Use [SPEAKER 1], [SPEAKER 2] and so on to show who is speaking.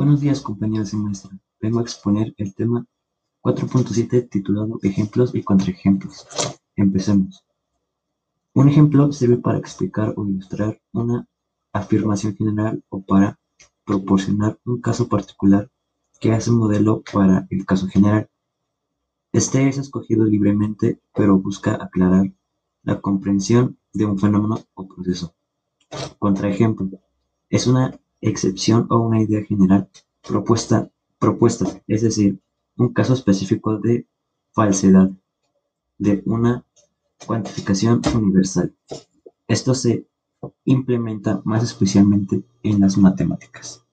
[SPEAKER 1] Buenos días compañeros y maestra. Vengo a exponer el tema 4.7 titulado Ejemplos y contraejemplos. Empecemos. Un ejemplo sirve para explicar o ilustrar una afirmación general o para proporcionar un caso particular que hace modelo para el caso general. Este es escogido libremente, pero busca aclarar la comprensión de un fenómeno o proceso. Contraejemplo. Es una excepción o una idea general propuesta, propuesta, es decir, un caso específico de falsedad de una cuantificación universal. Esto se implementa más especialmente en las matemáticas.